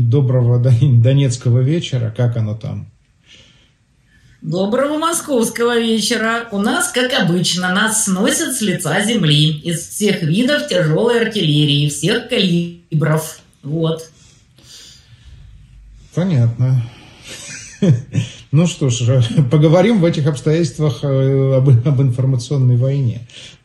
доброго Донецкого вечера. Как оно там? Доброго московского вечера. У нас, как обычно, нас сносят с лица земли из всех видов тяжелой артиллерии, всех калибров. Вот. Понятно. Ну что ж, поговорим в этих обстоятельствах э, об, об информационной войне.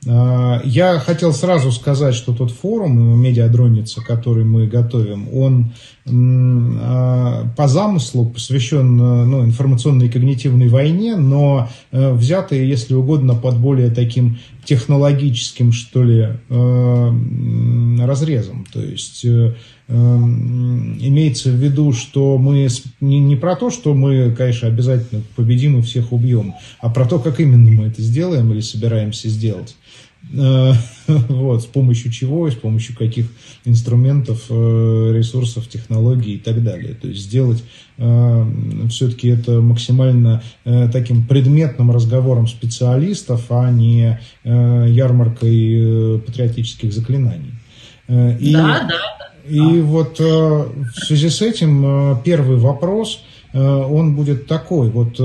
А, я хотел сразу сказать, что тот форум «Медиадронница», который мы готовим, он а, по замыслу посвящен ну, информационной и когнитивной войне, но э, взятый, если угодно, под более таким технологическим, что ли, э, разрезом. То есть имеется в виду, что мы не про то, что мы, конечно, обязательно победим и всех убьем, а про то, как именно мы это сделаем или собираемся сделать. Э, вот, с помощью чего, с помощью каких инструментов, э, ресурсов, технологий и так далее. То есть сделать э, все-таки это максимально таким предметным разговором специалистов, а не ярмаркой патриотических заклинаний. И, да, да, и а. вот в связи с этим первый вопрос, он будет такой. Вот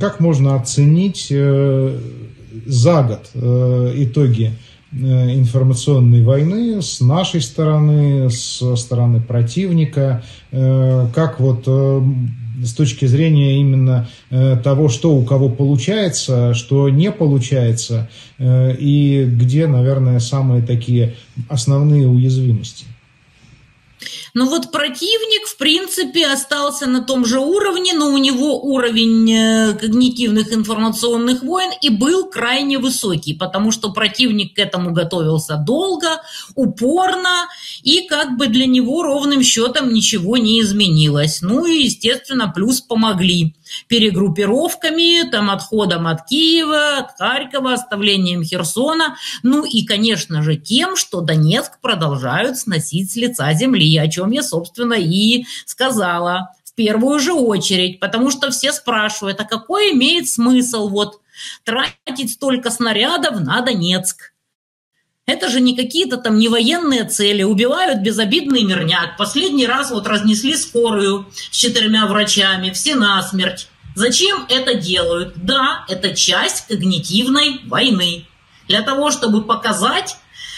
как можно оценить за год итоги информационной войны с нашей стороны, со стороны противника, как вот с точки зрения именно э, того, что у кого получается, что не получается, э, и где, наверное, самые такие основные уязвимости. Ну вот противник, в принципе, остался на том же уровне, но у него уровень э, когнитивных информационных войн и был крайне высокий, потому что противник к этому готовился долго, упорно, и как бы для него ровным счетом ничего не изменилось. Ну и, естественно, плюс помогли перегруппировками, там, отходом от Киева, от Харькова, оставлением Херсона, ну и, конечно же, тем, что Донецк продолжают сносить с лица земли, о чем я, собственно, и сказала в первую же очередь, потому что все спрашивают, а какой имеет смысл вот тратить столько снарядов на Донецк? Это же не какие-то там не военные цели, убивают безобидный мирняк. Последний раз вот разнесли скорую с четырьмя врачами, все насмерть. Зачем это делают? Да, это часть когнитивной войны. Для того, чтобы показать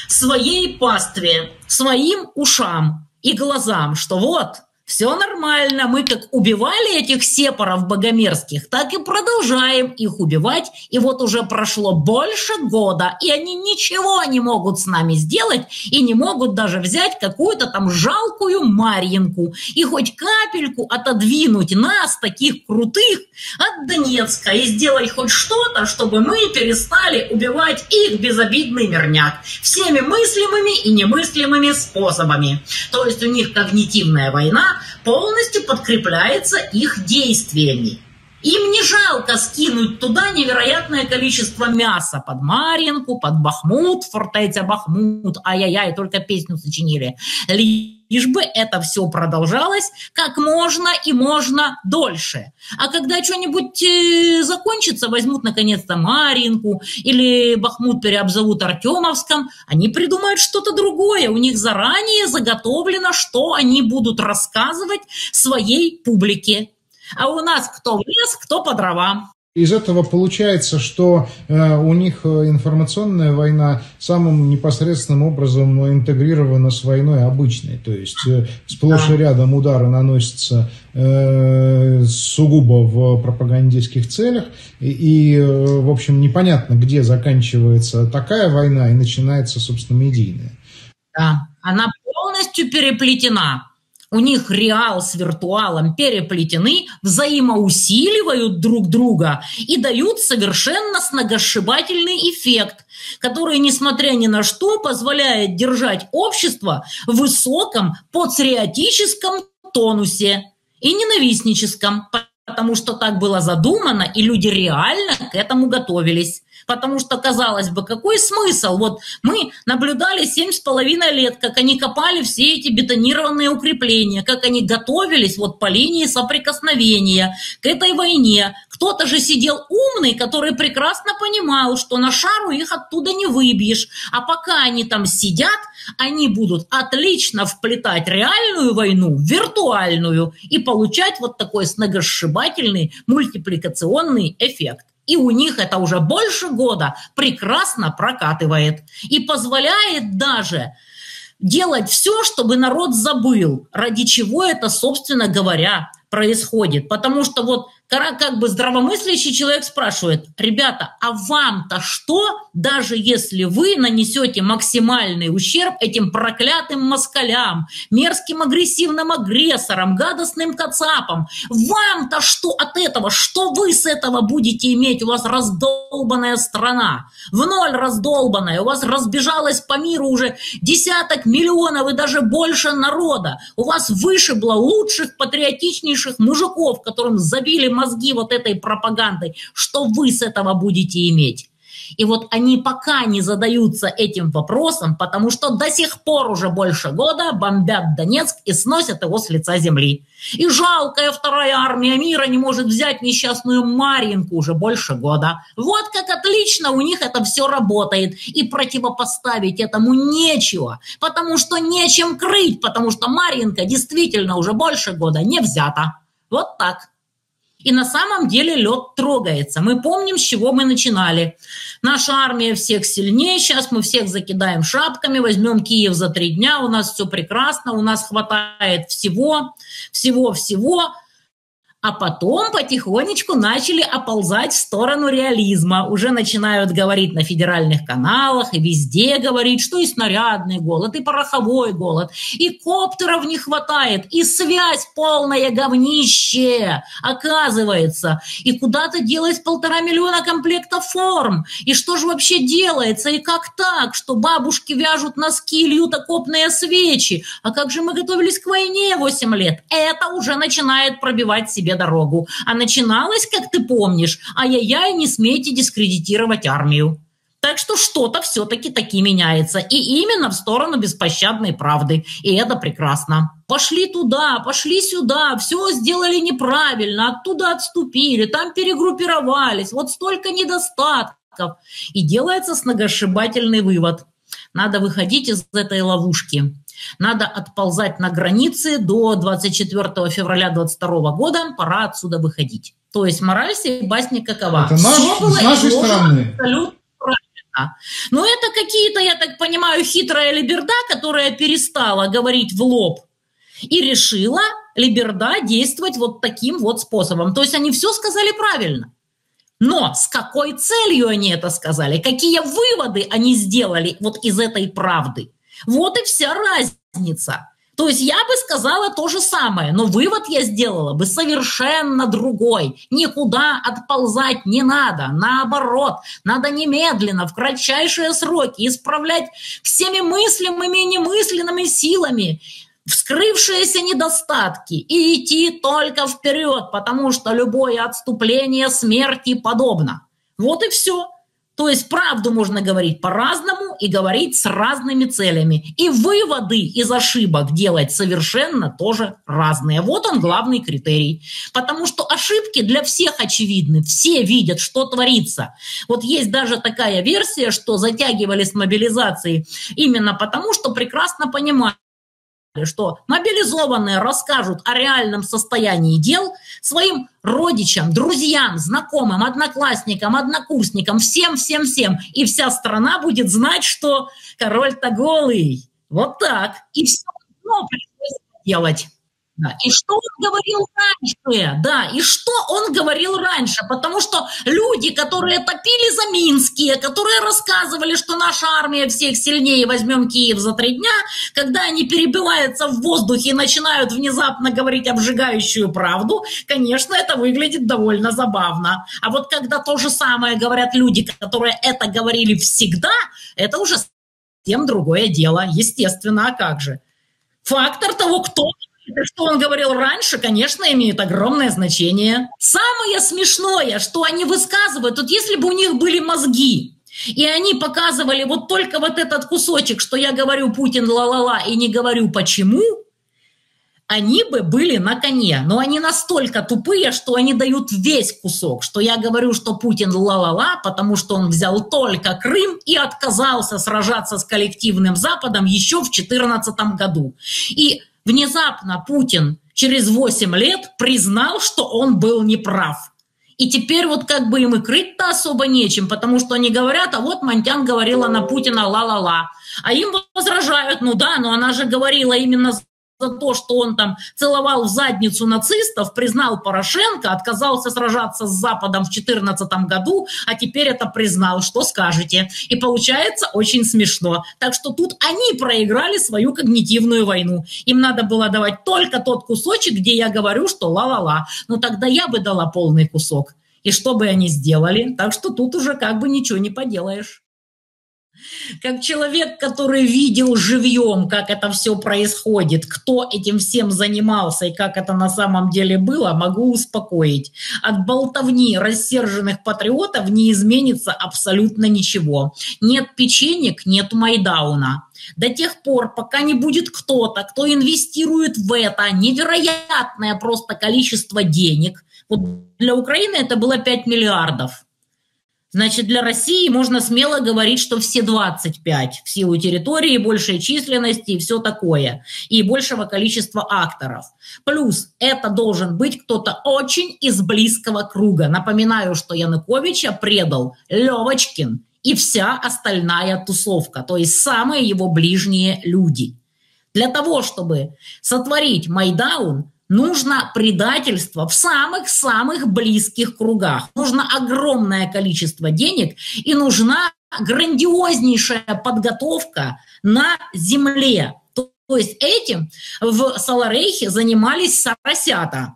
своей пастве, своим ушам и глазам, что вот, все нормально, мы как убивали этих сепаров богомерзких, так и продолжаем их убивать. И вот уже прошло больше года, и они ничего не могут с нами сделать, и не могут даже взять какую-то там жалкую Марьинку и хоть капельку отодвинуть нас, таких крутых, от Донецка, и сделать хоть что-то, чтобы мы перестали убивать их безобидный мирняк всеми мыслимыми и немыслимыми способами. То есть у них когнитивная война, полностью подкрепляется их действиями. Им не жалко скинуть туда невероятное количество мяса под Маринку, под Бахмут, фортеця Бахмут, ай-яй-яй, только песню сочинили. Лишь бы это все продолжалось как можно и можно дольше. А когда что-нибудь э, закончится, возьмут наконец-то Маринку или Бахмут переобзовут Артемовском, они придумают что-то другое. У них заранее заготовлено, что они будут рассказывать своей публике. А у нас кто в лес, кто по дрова. Из этого получается, что э, у них э, информационная война самым непосредственным образом интегрирована с войной обычной. То есть э, сплошь и рядом удары наносятся сугубо в пропагандистских целях. И, и, в общем, непонятно, где заканчивается такая война и начинается, собственно, медийная. Да, она полностью переплетена у них реал с виртуалом переплетены, взаимоусиливают друг друга и дают совершенно сногосшибательный эффект, который, несмотря ни на что, позволяет держать общество в высоком патриотическом тонусе и ненавистническом, потому что так было задумано, и люди реально к этому готовились. Потому что, казалось бы, какой смысл? Вот мы наблюдали семь с половиной лет, как они копали все эти бетонированные укрепления, как они готовились вот по линии соприкосновения к этой войне. Кто-то же сидел умный, который прекрасно понимал, что на шару их оттуда не выбьешь. А пока они там сидят, они будут отлично вплетать реальную войну в виртуальную и получать вот такой сногосшибательный мультипликационный эффект. И у них это уже больше года прекрасно прокатывает и позволяет даже делать все, чтобы народ забыл, ради чего это, собственно говоря, происходит. Потому что вот как бы здравомыслящий человек спрашивает, ребята, а вам-то что, даже если вы нанесете максимальный ущерб этим проклятым москалям, мерзким агрессивным агрессорам, гадостным кацапам, вам-то что от этого, что вы с этого будете иметь? У вас раздолбанная страна, в ноль раздолбанная, у вас разбежалась по миру уже десяток миллионов и даже больше народа, у вас вышибло лучших, патриотичнейших мужиков, которым забили мозги вот этой пропагандой, что вы с этого будете иметь? И вот они пока не задаются этим вопросом, потому что до сих пор уже больше года бомбят Донецк и сносят его с лица земли. И жалкая вторая армия мира не может взять несчастную Маринку уже больше года. Вот как отлично у них это все работает. И противопоставить этому нечего, потому что нечем крыть, потому что Маринка действительно уже больше года не взята. Вот так. И на самом деле лед трогается. Мы помним, с чего мы начинали. Наша армия всех сильнее, сейчас мы всех закидаем шапками, возьмем Киев за три дня, у нас все прекрасно, у нас хватает всего, всего-всего а потом потихонечку начали оползать в сторону реализма. Уже начинают говорить на федеральных каналах и везде говорить, что и снарядный голод, и пороховой голод, и коптеров не хватает, и связь полная говнище, оказывается. И куда-то делать полтора миллиона комплектов форм. И что же вообще делается, и как так, что бабушки вяжут носки, льют окопные свечи? А как же мы готовились к войне 8 лет? Это уже начинает пробивать себе дорогу. А начиналось, как ты помнишь, ай-яй-яй, не смейте дискредитировать армию. Так что что-то все-таки таки меняется. И именно в сторону беспощадной правды. И это прекрасно. Пошли туда, пошли сюда, все сделали неправильно, оттуда отступили, там перегруппировались, вот столько недостатков. И делается сногосшибательный вывод. Надо выходить из этой ловушки. Надо отползать на границы до 24 февраля 22 года, пора отсюда выходить. То есть мораль всей басни какова? Это наш, Все было с нашей стороны. Абсолютно правильно. Но это какие-то, я так понимаю, хитрая либерда, которая перестала говорить в лоб и решила либерда действовать вот таким вот способом. То есть они все сказали правильно. Но с какой целью они это сказали? Какие выводы они сделали вот из этой правды? Вот и вся разница. То есть я бы сказала то же самое, но вывод я сделала бы совершенно другой. Никуда отползать не надо. Наоборот, надо немедленно, в кратчайшие сроки исправлять всеми мыслимыми и немысленными силами вскрывшиеся недостатки и идти только вперед, потому что любое отступление смерти подобно. Вот и все. То есть правду можно говорить по-разному и говорить с разными целями. И выводы из ошибок делать совершенно тоже разные. Вот он главный критерий. Потому что ошибки для всех очевидны. Все видят, что творится. Вот есть даже такая версия, что затягивали с мобилизацией именно потому, что прекрасно понимают, что мобилизованные расскажут о реальном состоянии дел своим родичам, друзьям, знакомым, одноклассникам, однокурсникам, всем-всем-всем. И вся страна будет знать, что король-то голый. Вот так. И все равно пришлось делать. Да. И что он говорил раньше? Да, и что он говорил раньше? Потому что люди, которые топили за Минские, которые рассказывали, что наша армия всех сильнее, возьмем Киев за три дня, когда они перебиваются в воздухе и начинают внезапно говорить обжигающую правду, конечно, это выглядит довольно забавно. А вот когда то же самое говорят люди, которые это говорили всегда, это уже совсем другое дело, естественно, а как же? Фактор того, кто что он говорил раньше, конечно, имеет огромное значение. Самое смешное, что они высказывают, вот если бы у них были мозги, и они показывали вот только вот этот кусочек, что я говорю Путин ла-ла-ла и не говорю почему, они бы были на коне. Но они настолько тупые, что они дают весь кусок, что я говорю, что Путин ла-ла-ла, потому что он взял только Крым и отказался сражаться с коллективным Западом еще в 2014 году. И внезапно Путин через 8 лет признал, что он был неправ. И теперь вот как бы им и крыть-то особо нечем, потому что они говорят, а вот Монтян говорила на Путина ла-ла-ла. А им возражают, ну да, но она же говорила именно за то, что он там целовал в задницу нацистов, признал Порошенко, отказался сражаться с Западом в 2014 году, а теперь это признал. Что скажете? И получается очень смешно. Так что тут они проиграли свою когнитивную войну. Им надо было давать только тот кусочек, где я говорю, что ла-ла-ла. Ну тогда я бы дала полный кусок. И что бы они сделали? Так что тут уже как бы ничего не поделаешь. Как человек, который видел живьем, как это все происходит, кто этим всем занимался и как это на самом деле было, могу успокоить. От болтовни рассерженных патриотов не изменится абсолютно ничего. Нет печенек, нет Майдауна. До тех пор, пока не будет кто-то, кто инвестирует в это невероятное просто количество денег. Вот для Украины это было 5 миллиардов Значит, для России можно смело говорить, что все 25 в силу территории, большей численности и все такое, и большего количества акторов. Плюс это должен быть кто-то очень из близкого круга. Напоминаю, что Януковича предал Левочкин и вся остальная тусовка, то есть самые его ближние люди. Для того, чтобы сотворить Майдаун, нужно предательство в самых-самых близких кругах. Нужно огромное количество денег и нужна грандиознейшая подготовка на земле. То есть этим в Саларейхе занимались сарасята.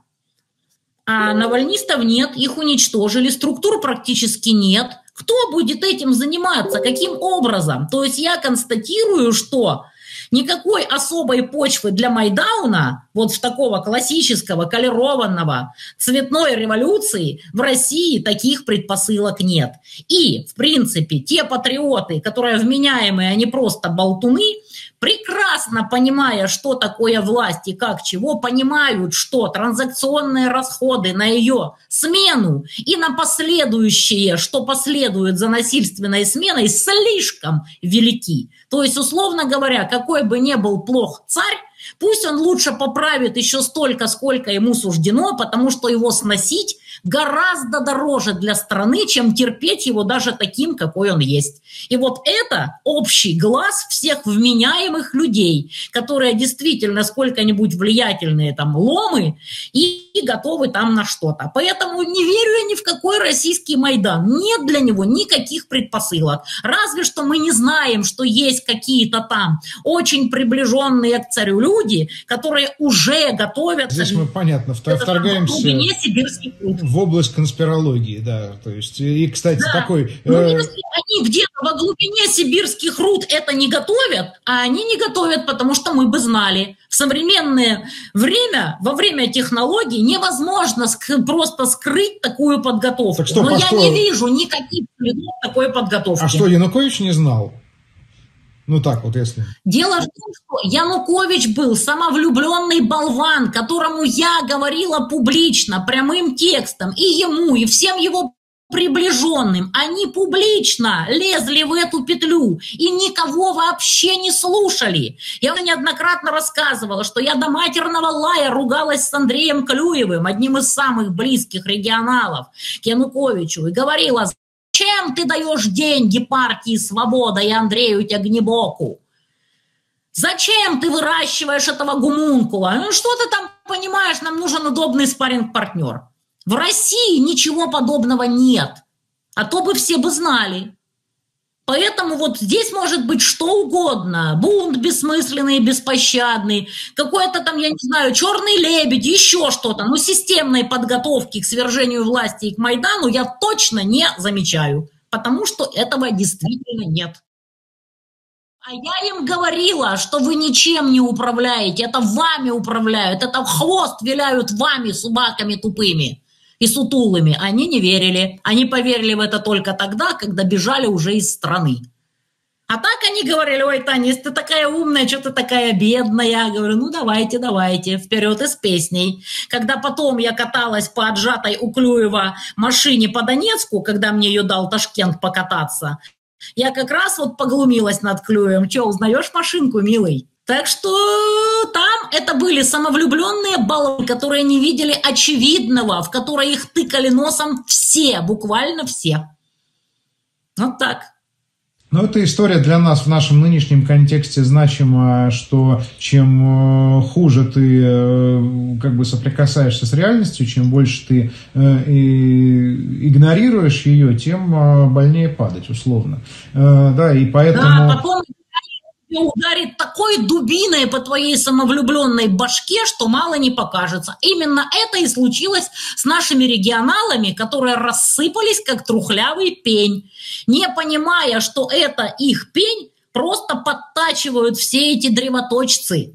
А навальнистов нет, их уничтожили, структур практически нет. Кто будет этим заниматься? Каким образом? То есть я констатирую, что Никакой особой почвы для Майдауна, вот в такого классического, колерованного цветной революции в России таких предпосылок нет. И, в принципе, те патриоты, которые вменяемые, они просто болтуны, прекрасно понимая, что такое власть и как чего, понимают, что транзакционные расходы на ее смену и на последующие, что последует за насильственной сменой, слишком велики. То есть, условно говоря, какой бы ни был плох царь, пусть он лучше поправит еще столько, сколько ему суждено, потому что его сносить гораздо дороже для страны, чем терпеть его даже таким, какой он есть. И вот это общий глаз всех вменяемых людей, которые действительно сколько-нибудь влиятельные там ломы и готовы там на что-то. Поэтому не верю я ни в какой российский Майдан. Нет для него никаких предпосылок. Разве что мы не знаем, что есть какие-то там очень приближенные к царю люди, которые уже готовятся... Здесь мы, понятно, вторгаемся в область конспирологии, да. То есть, и, кстати, да. такой... Ну, э... если они где-то во глубине сибирских руд это не готовят, а они не готовят, потому что мы бы знали. В современное время, во время технологий, невозможно ск- просто скрыть такую подготовку. Так что, Но я что... не вижу никаких следов такой подготовки. А что, Янукович не знал? Ну так вот, если... Дело в том, что Янукович был самовлюбленный болван, которому я говорила публично, прямым текстом, и ему, и всем его приближенным. Они публично лезли в эту петлю и никого вообще не слушали. Я уже неоднократно рассказывала, что я до матерного лая ругалась с Андреем Клюевым, одним из самых близких регионалов к Януковичу, и говорила, Зачем ты даешь деньги партии «Свобода» и Андрею Тягнебоку? Зачем ты выращиваешь этого гумункула? Ну что ты там понимаешь, нам нужен удобный спарринг-партнер. В России ничего подобного нет. А то бы все бы знали. Поэтому вот здесь может быть что угодно. Бунт бессмысленный, беспощадный, какой-то там, я не знаю, черный лебедь, еще что-то. Но системной подготовки к свержению власти и к Майдану я точно не замечаю, потому что этого действительно нет. А я им говорила, что вы ничем не управляете, это вами управляют, это хвост виляют вами, собаками тупыми и сутулыми. Они не верили. Они поверили в это только тогда, когда бежали уже из страны. А так они говорили, ой, Танис, ты такая умная, что ты такая бедная. Я говорю, ну давайте, давайте, вперед из песней. Когда потом я каталась по отжатой у Клюева машине по Донецку, когда мне ее дал Ташкент покататься, я как раз вот поглумилась над Клюевым. Че, узнаешь машинку, милый? Так что там это были самовлюбленные баллы, которые не видели очевидного, в которые их тыкали носом все, буквально все. Вот так. Но эта история для нас в нашем нынешнем контексте значима, что чем э, хуже ты э, как бы соприкасаешься с реальностью, чем больше ты э, игнорируешь ее, тем больнее падать, условно. Да, и поэтому... Да, потом ударит такой дубиной по твоей самовлюбленной башке, что мало не покажется. Именно это и случилось с нашими регионалами, которые рассыпались как трухлявый пень, не понимая, что это их пень, просто подтачивают все эти древоточцы.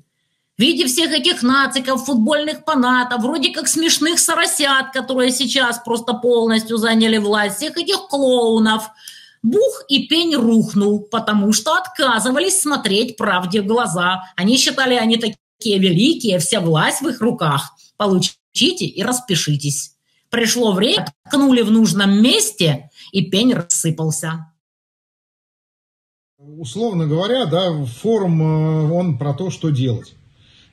В виде всех этих нациков, футбольных фанатов, вроде как смешных соросят, которые сейчас просто полностью заняли власть, всех этих клоунов – Бух и пень рухнул, потому что отказывались смотреть правде в глаза. Они считали, они такие великие, вся власть в их руках. Получите и распишитесь. Пришло время, ткнули в нужном месте, и пень рассыпался. Условно говоря, да, форум, э, он про то, что делать.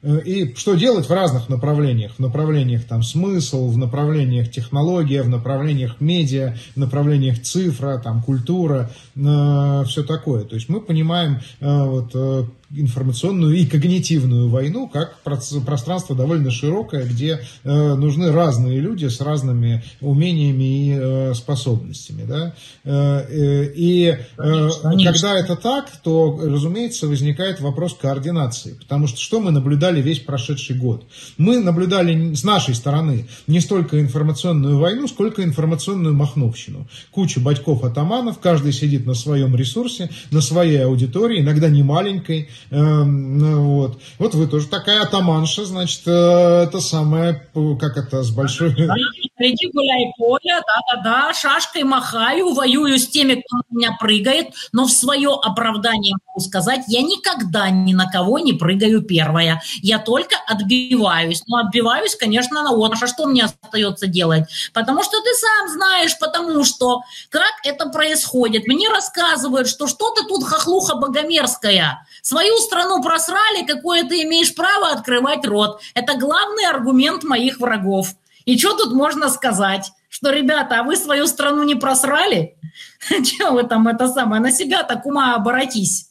Э, и что делать в разных направлениях. В направлениях там смысл, в направлениях технология, в направлениях медиа, в направлениях цифра, там культура, э, все такое. То есть мы понимаем э, вот, э, информационную и когнитивную войну как пространство довольно широкое, где э, нужны разные люди с разными умениями и э, способностями. Да? Э, и э, когда это так, то, разумеется, возникает вопрос координации. Потому что что мы наблюдали весь прошедший год? Мы наблюдали с нашей стороны не столько информационную войну, сколько информационную махновщину. Куча батьков-атаманов, каждый сидит на своем ресурсе, на своей аудитории, иногда не маленькой, вот. вот вы тоже такая атаманша, значит, э, это самое, как это, с большой... Иди гуляй поле, да-да-да, шашкой махаю, воюю с теми, кто на меня прыгает, но в свое оправдание могу сказать, я никогда ни на кого не прыгаю первая. Я только отбиваюсь. Но отбиваюсь, конечно, на отмаш. А что мне остается делать? Потому что ты сам знаешь, потому что как это происходит. Мне рассказывают, что что ты тут хохлуха богомерзкая. Свою страну просрали, какое ты имеешь право открывать рот. Это главный аргумент моих врагов. И что тут можно сказать? Что, ребята, а вы свою страну не просрали? Чего вы там это самое, на себя так ума оборотись?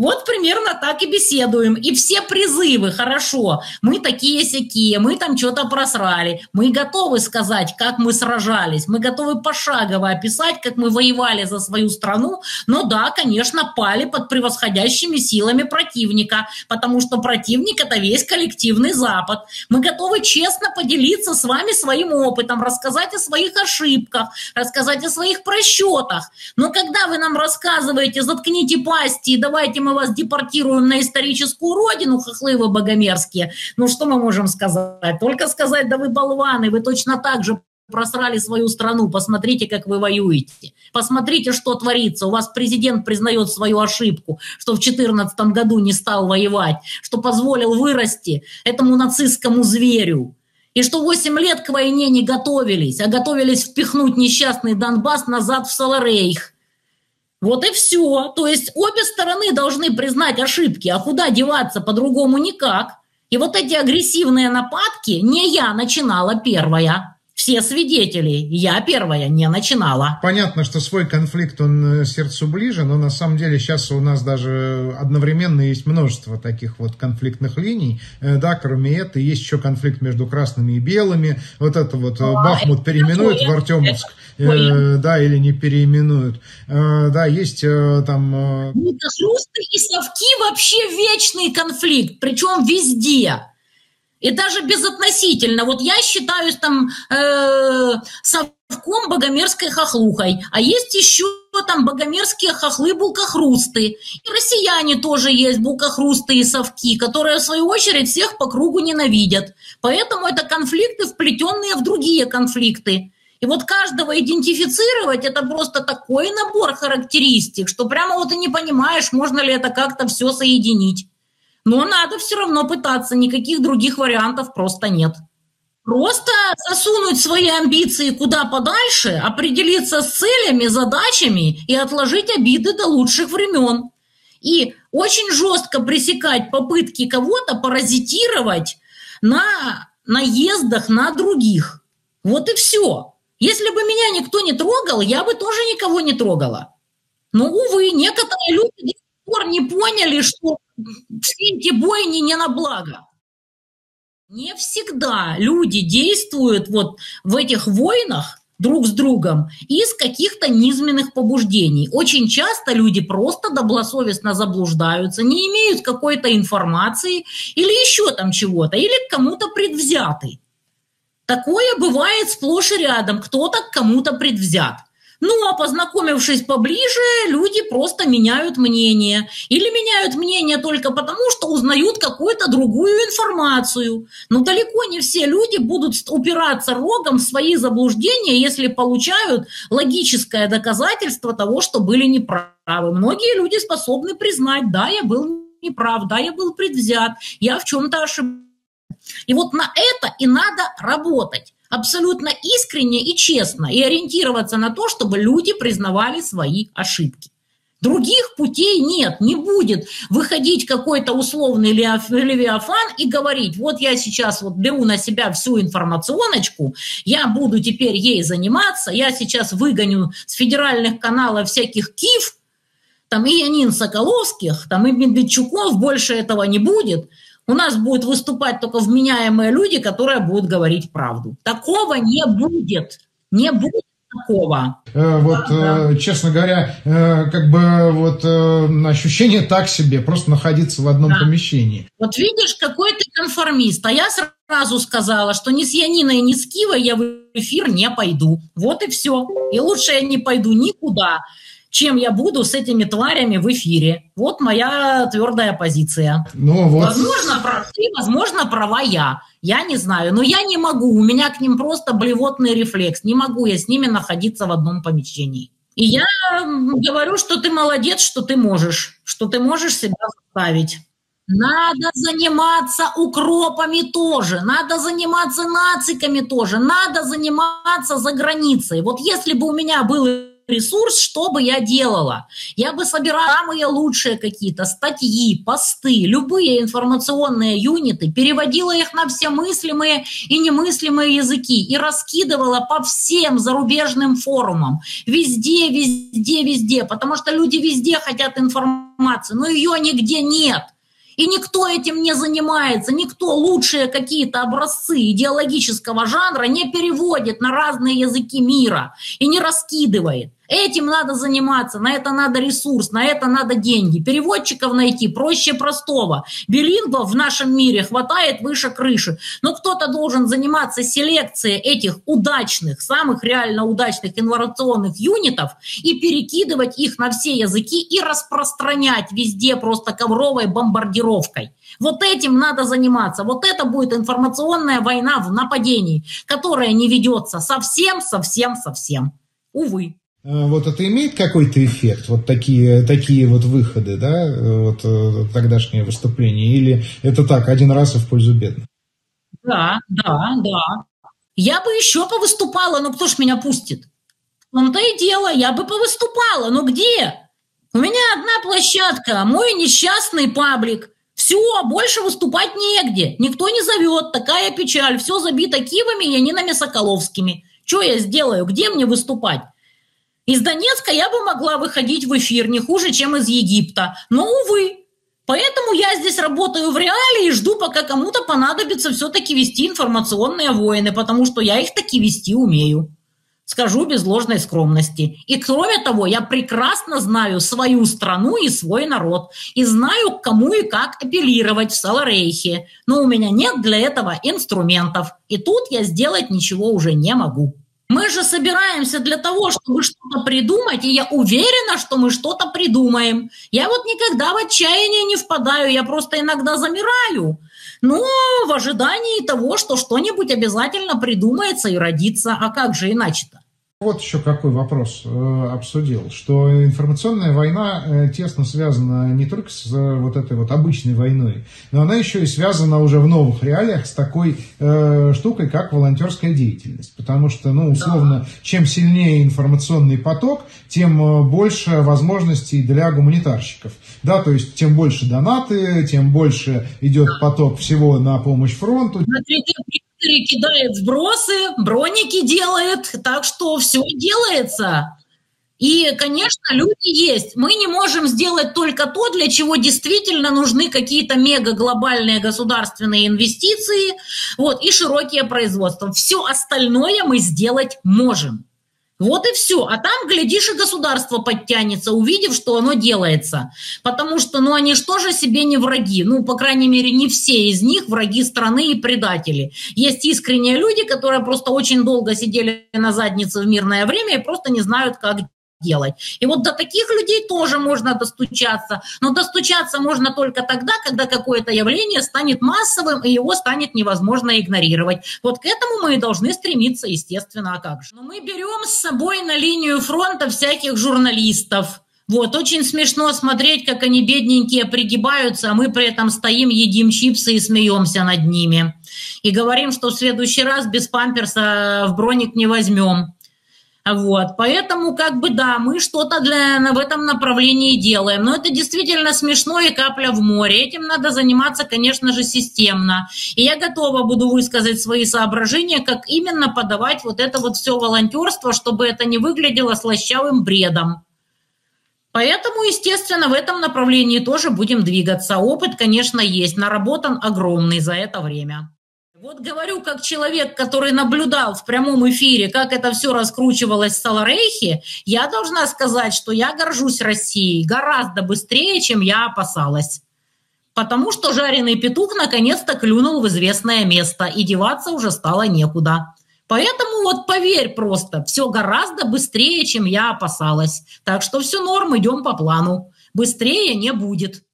Вот примерно так и беседуем. И все призывы, хорошо, мы такие сякие, мы там что-то просрали, мы готовы сказать, как мы сражались, мы готовы пошагово описать, как мы воевали за свою страну, но да, конечно, пали под превосходящими силами противника, потому что противник – это весь коллективный Запад. Мы готовы честно поделиться с вами своим опытом, рассказать о своих ошибках, рассказать о своих просчетах. Но когда вы нам рассказываете, заткните пасти и давайте мы вас депортируем на историческую родину, хохлы вы богомерзкие. Ну что мы можем сказать? Только сказать, да вы болваны, вы точно так же просрали свою страну, посмотрите, как вы воюете. Посмотрите, что творится. У вас президент признает свою ошибку, что в 2014 году не стал воевать, что позволил вырасти этому нацистскому зверю. И что 8 лет к войне не готовились, а готовились впихнуть несчастный Донбасс назад в Саларейх. Вот и все. То есть обе стороны должны признать ошибки, а куда деваться по-другому никак. И вот эти агрессивные нападки не я начинала первая все свидетели. Я первая не начинала. Понятно, что свой конфликт, он э, сердцу ближе, но на самом деле сейчас у нас даже одновременно есть множество таких вот конфликтных линий. Э, да, кроме этого, есть еще конфликт между красными и белыми. Вот это вот а, Бахмут переименуют в Артемовск, э, да, или не переименуют. Э, да, есть э, там... Э... Хрусты и совки вообще вечный конфликт, причем везде. И даже безотносительно. Вот я считаюсь там э, совком богомерзкой хохлухой, а есть еще там богомерзкие хохлы-булкохрусты. И россияне тоже есть булкохрусты и совки, которые в свою очередь всех по кругу ненавидят. Поэтому это конфликты, вплетенные в другие конфликты. И вот каждого идентифицировать это просто такой набор характеристик, что прямо вот и не понимаешь, можно ли это как-то все соединить. Но надо все равно пытаться, никаких других вариантов просто нет. Просто засунуть свои амбиции куда подальше, определиться с целями, задачами и отложить обиды до лучших времен. И очень жестко пресекать попытки кого-то паразитировать на наездах на других. Вот и все. Если бы меня никто не трогал, я бы тоже никого не трогала. Но, увы, некоторые люди до сих пор не поняли, что все эти бойни не на благо. Не всегда люди действуют вот в этих войнах друг с другом из каких-то низменных побуждений. Очень часто люди просто добросовестно заблуждаются, не имеют какой-то информации или еще там чего-то, или к кому-то предвзяты. Такое бывает сплошь и рядом, кто-то к кому-то предвзят. Ну, а познакомившись поближе, люди просто меняют мнение. Или меняют мнение только потому, что узнают какую-то другую информацию. Но далеко не все люди будут упираться рогом в свои заблуждения, если получают логическое доказательство того, что были неправы. Многие люди способны признать, да, я был неправ, да, я был предвзят, я в чем-то ошибался. И вот на это и надо работать. Абсолютно искренне и честно. И ориентироваться на то, чтобы люди признавали свои ошибки. Других путей нет, не будет выходить какой-то условный левиафан и говорить, вот я сейчас вот беру на себя всю информационочку, я буду теперь ей заниматься, я сейчас выгоню с федеральных каналов всяких КИФ, там и Янин Соколовских, там и Медведчуков, больше этого не будет – у нас будут выступать только вменяемые люди, которые будут говорить правду. Такого не будет. Не будет такого. Э, вот, да. Э, честно говоря, э, как бы вот ощущение так себе, просто находиться в одном да. помещении. Вот видишь, какой ты конформист. А я сразу сказала, что ни с Яниной, ни с Кивой я в эфир не пойду. Вот и все. И лучше я не пойду никуда чем я буду с этими тварями в эфире. Вот моя твердая позиция. Ну, вот. Возможно, прав ты, возможно, права я. Я не знаю, но я не могу. У меня к ним просто блевотный рефлекс. Не могу я с ними находиться в одном помещении. И я говорю, что ты молодец, что ты можешь, что ты можешь себя заставить. Надо заниматься укропами тоже, надо заниматься нациками тоже, надо заниматься за границей. Вот если бы у меня был ресурс, что бы я делала? Я бы собирала самые лучшие какие-то статьи, посты, любые информационные юниты, переводила их на все мыслимые и немыслимые языки и раскидывала по всем зарубежным форумам. Везде, везде, везде. Потому что люди везде хотят информации, но ее нигде нет. И никто этим не занимается, никто лучшие какие-то образцы идеологического жанра не переводит на разные языки мира и не раскидывает. Этим надо заниматься, на это надо ресурс, на это надо деньги. Переводчиков найти проще простого. Билингвов в нашем мире хватает выше крыши. Но кто-то должен заниматься селекцией этих удачных, самых реально удачных инновационных юнитов и перекидывать их на все языки и распространять везде просто ковровой бомбардировкой. Вот этим надо заниматься. Вот это будет информационная война в нападении, которая не ведется совсем, совсем, совсем. Увы. А, вот это имеет какой-то эффект, вот такие, такие вот выходы, да, вот э, тогдашнее выступление, или это так, один раз и в пользу бедных? Да, да, да. Я бы еще повыступала, но кто ж меня пустит? Ну, то и дело, я бы повыступала, но где? У меня одна площадка, мой несчастный паблик. Все, больше выступать негде. Никто не зовет, такая печаль. Все забито кивами и Янинами Соколовскими. Что я сделаю? Где мне выступать? Из Донецка я бы могла выходить в эфир не хуже, чем из Египта. Но, увы. Поэтому я здесь работаю в реале и жду, пока кому-то понадобится все-таки вести информационные войны, потому что я их таки вести умею. скажу без ложной скромности. И кроме того, я прекрасно знаю свою страну и свой народ, и знаю, кому и как апеллировать в Саларейхе. Но у меня нет для этого инструментов, и тут я сделать ничего уже не могу. Мы же собираемся для того, чтобы что-то придумать, и я уверена, что мы что-то придумаем. Я вот никогда в отчаяние не впадаю, я просто иногда замираю. Но в ожидании того, что что-нибудь обязательно придумается и родится. А как же иначе-то? Вот еще какой вопрос э, обсудил, что информационная война э, тесно связана не только с э, вот этой вот обычной войной, но она еще и связана уже в новых реалиях с такой э, штукой, как волонтерская деятельность. Потому что, ну, условно, чем сильнее информационный поток, тем больше возможностей для гуманитарщиков. Да, то есть тем больше донаты, тем больше идет поток всего на помощь фронту. На Твиттере кидает сбросы, броники делает, так что все делается. И, конечно, люди есть. Мы не можем сделать только то, для чего действительно нужны какие-то мега-глобальные государственные инвестиции вот, и широкие производства. Все остальное мы сделать можем. Вот и все. А там, глядишь, и государство подтянется, увидев, что оно делается. Потому что, ну, они же себе не враги? Ну, по крайней мере, не все из них враги страны и предатели. Есть искренние люди, которые просто очень долго сидели на заднице в мирное время и просто не знают, как делать. И вот до таких людей тоже можно достучаться. Но достучаться можно только тогда, когда какое-то явление станет массовым, и его станет невозможно игнорировать. Вот к этому мы и должны стремиться, естественно, а как же. Но мы берем с собой на линию фронта всяких журналистов, вот, очень смешно смотреть, как они бедненькие пригибаются, а мы при этом стоим, едим чипсы и смеемся над ними. И говорим, что в следующий раз без памперса в броник не возьмем. Вот, поэтому, как бы, да, мы что-то для, в этом направлении делаем. Но это действительно смешно и капля в море. Этим надо заниматься, конечно же, системно. И я готова буду высказать свои соображения, как именно подавать вот это вот все волонтерство, чтобы это не выглядело слащавым бредом. Поэтому, естественно, в этом направлении тоже будем двигаться. Опыт, конечно, есть, наработан огромный за это время. Вот говорю, как человек, который наблюдал в прямом эфире, как это все раскручивалось в Саларейхе, я должна сказать, что я горжусь Россией гораздо быстрее, чем я опасалась. Потому что жареный петух наконец-то клюнул в известное место, и деваться уже стало некуда. Поэтому вот поверь просто, все гораздо быстрее, чем я опасалась. Так что все норм, идем по плану. Быстрее не будет.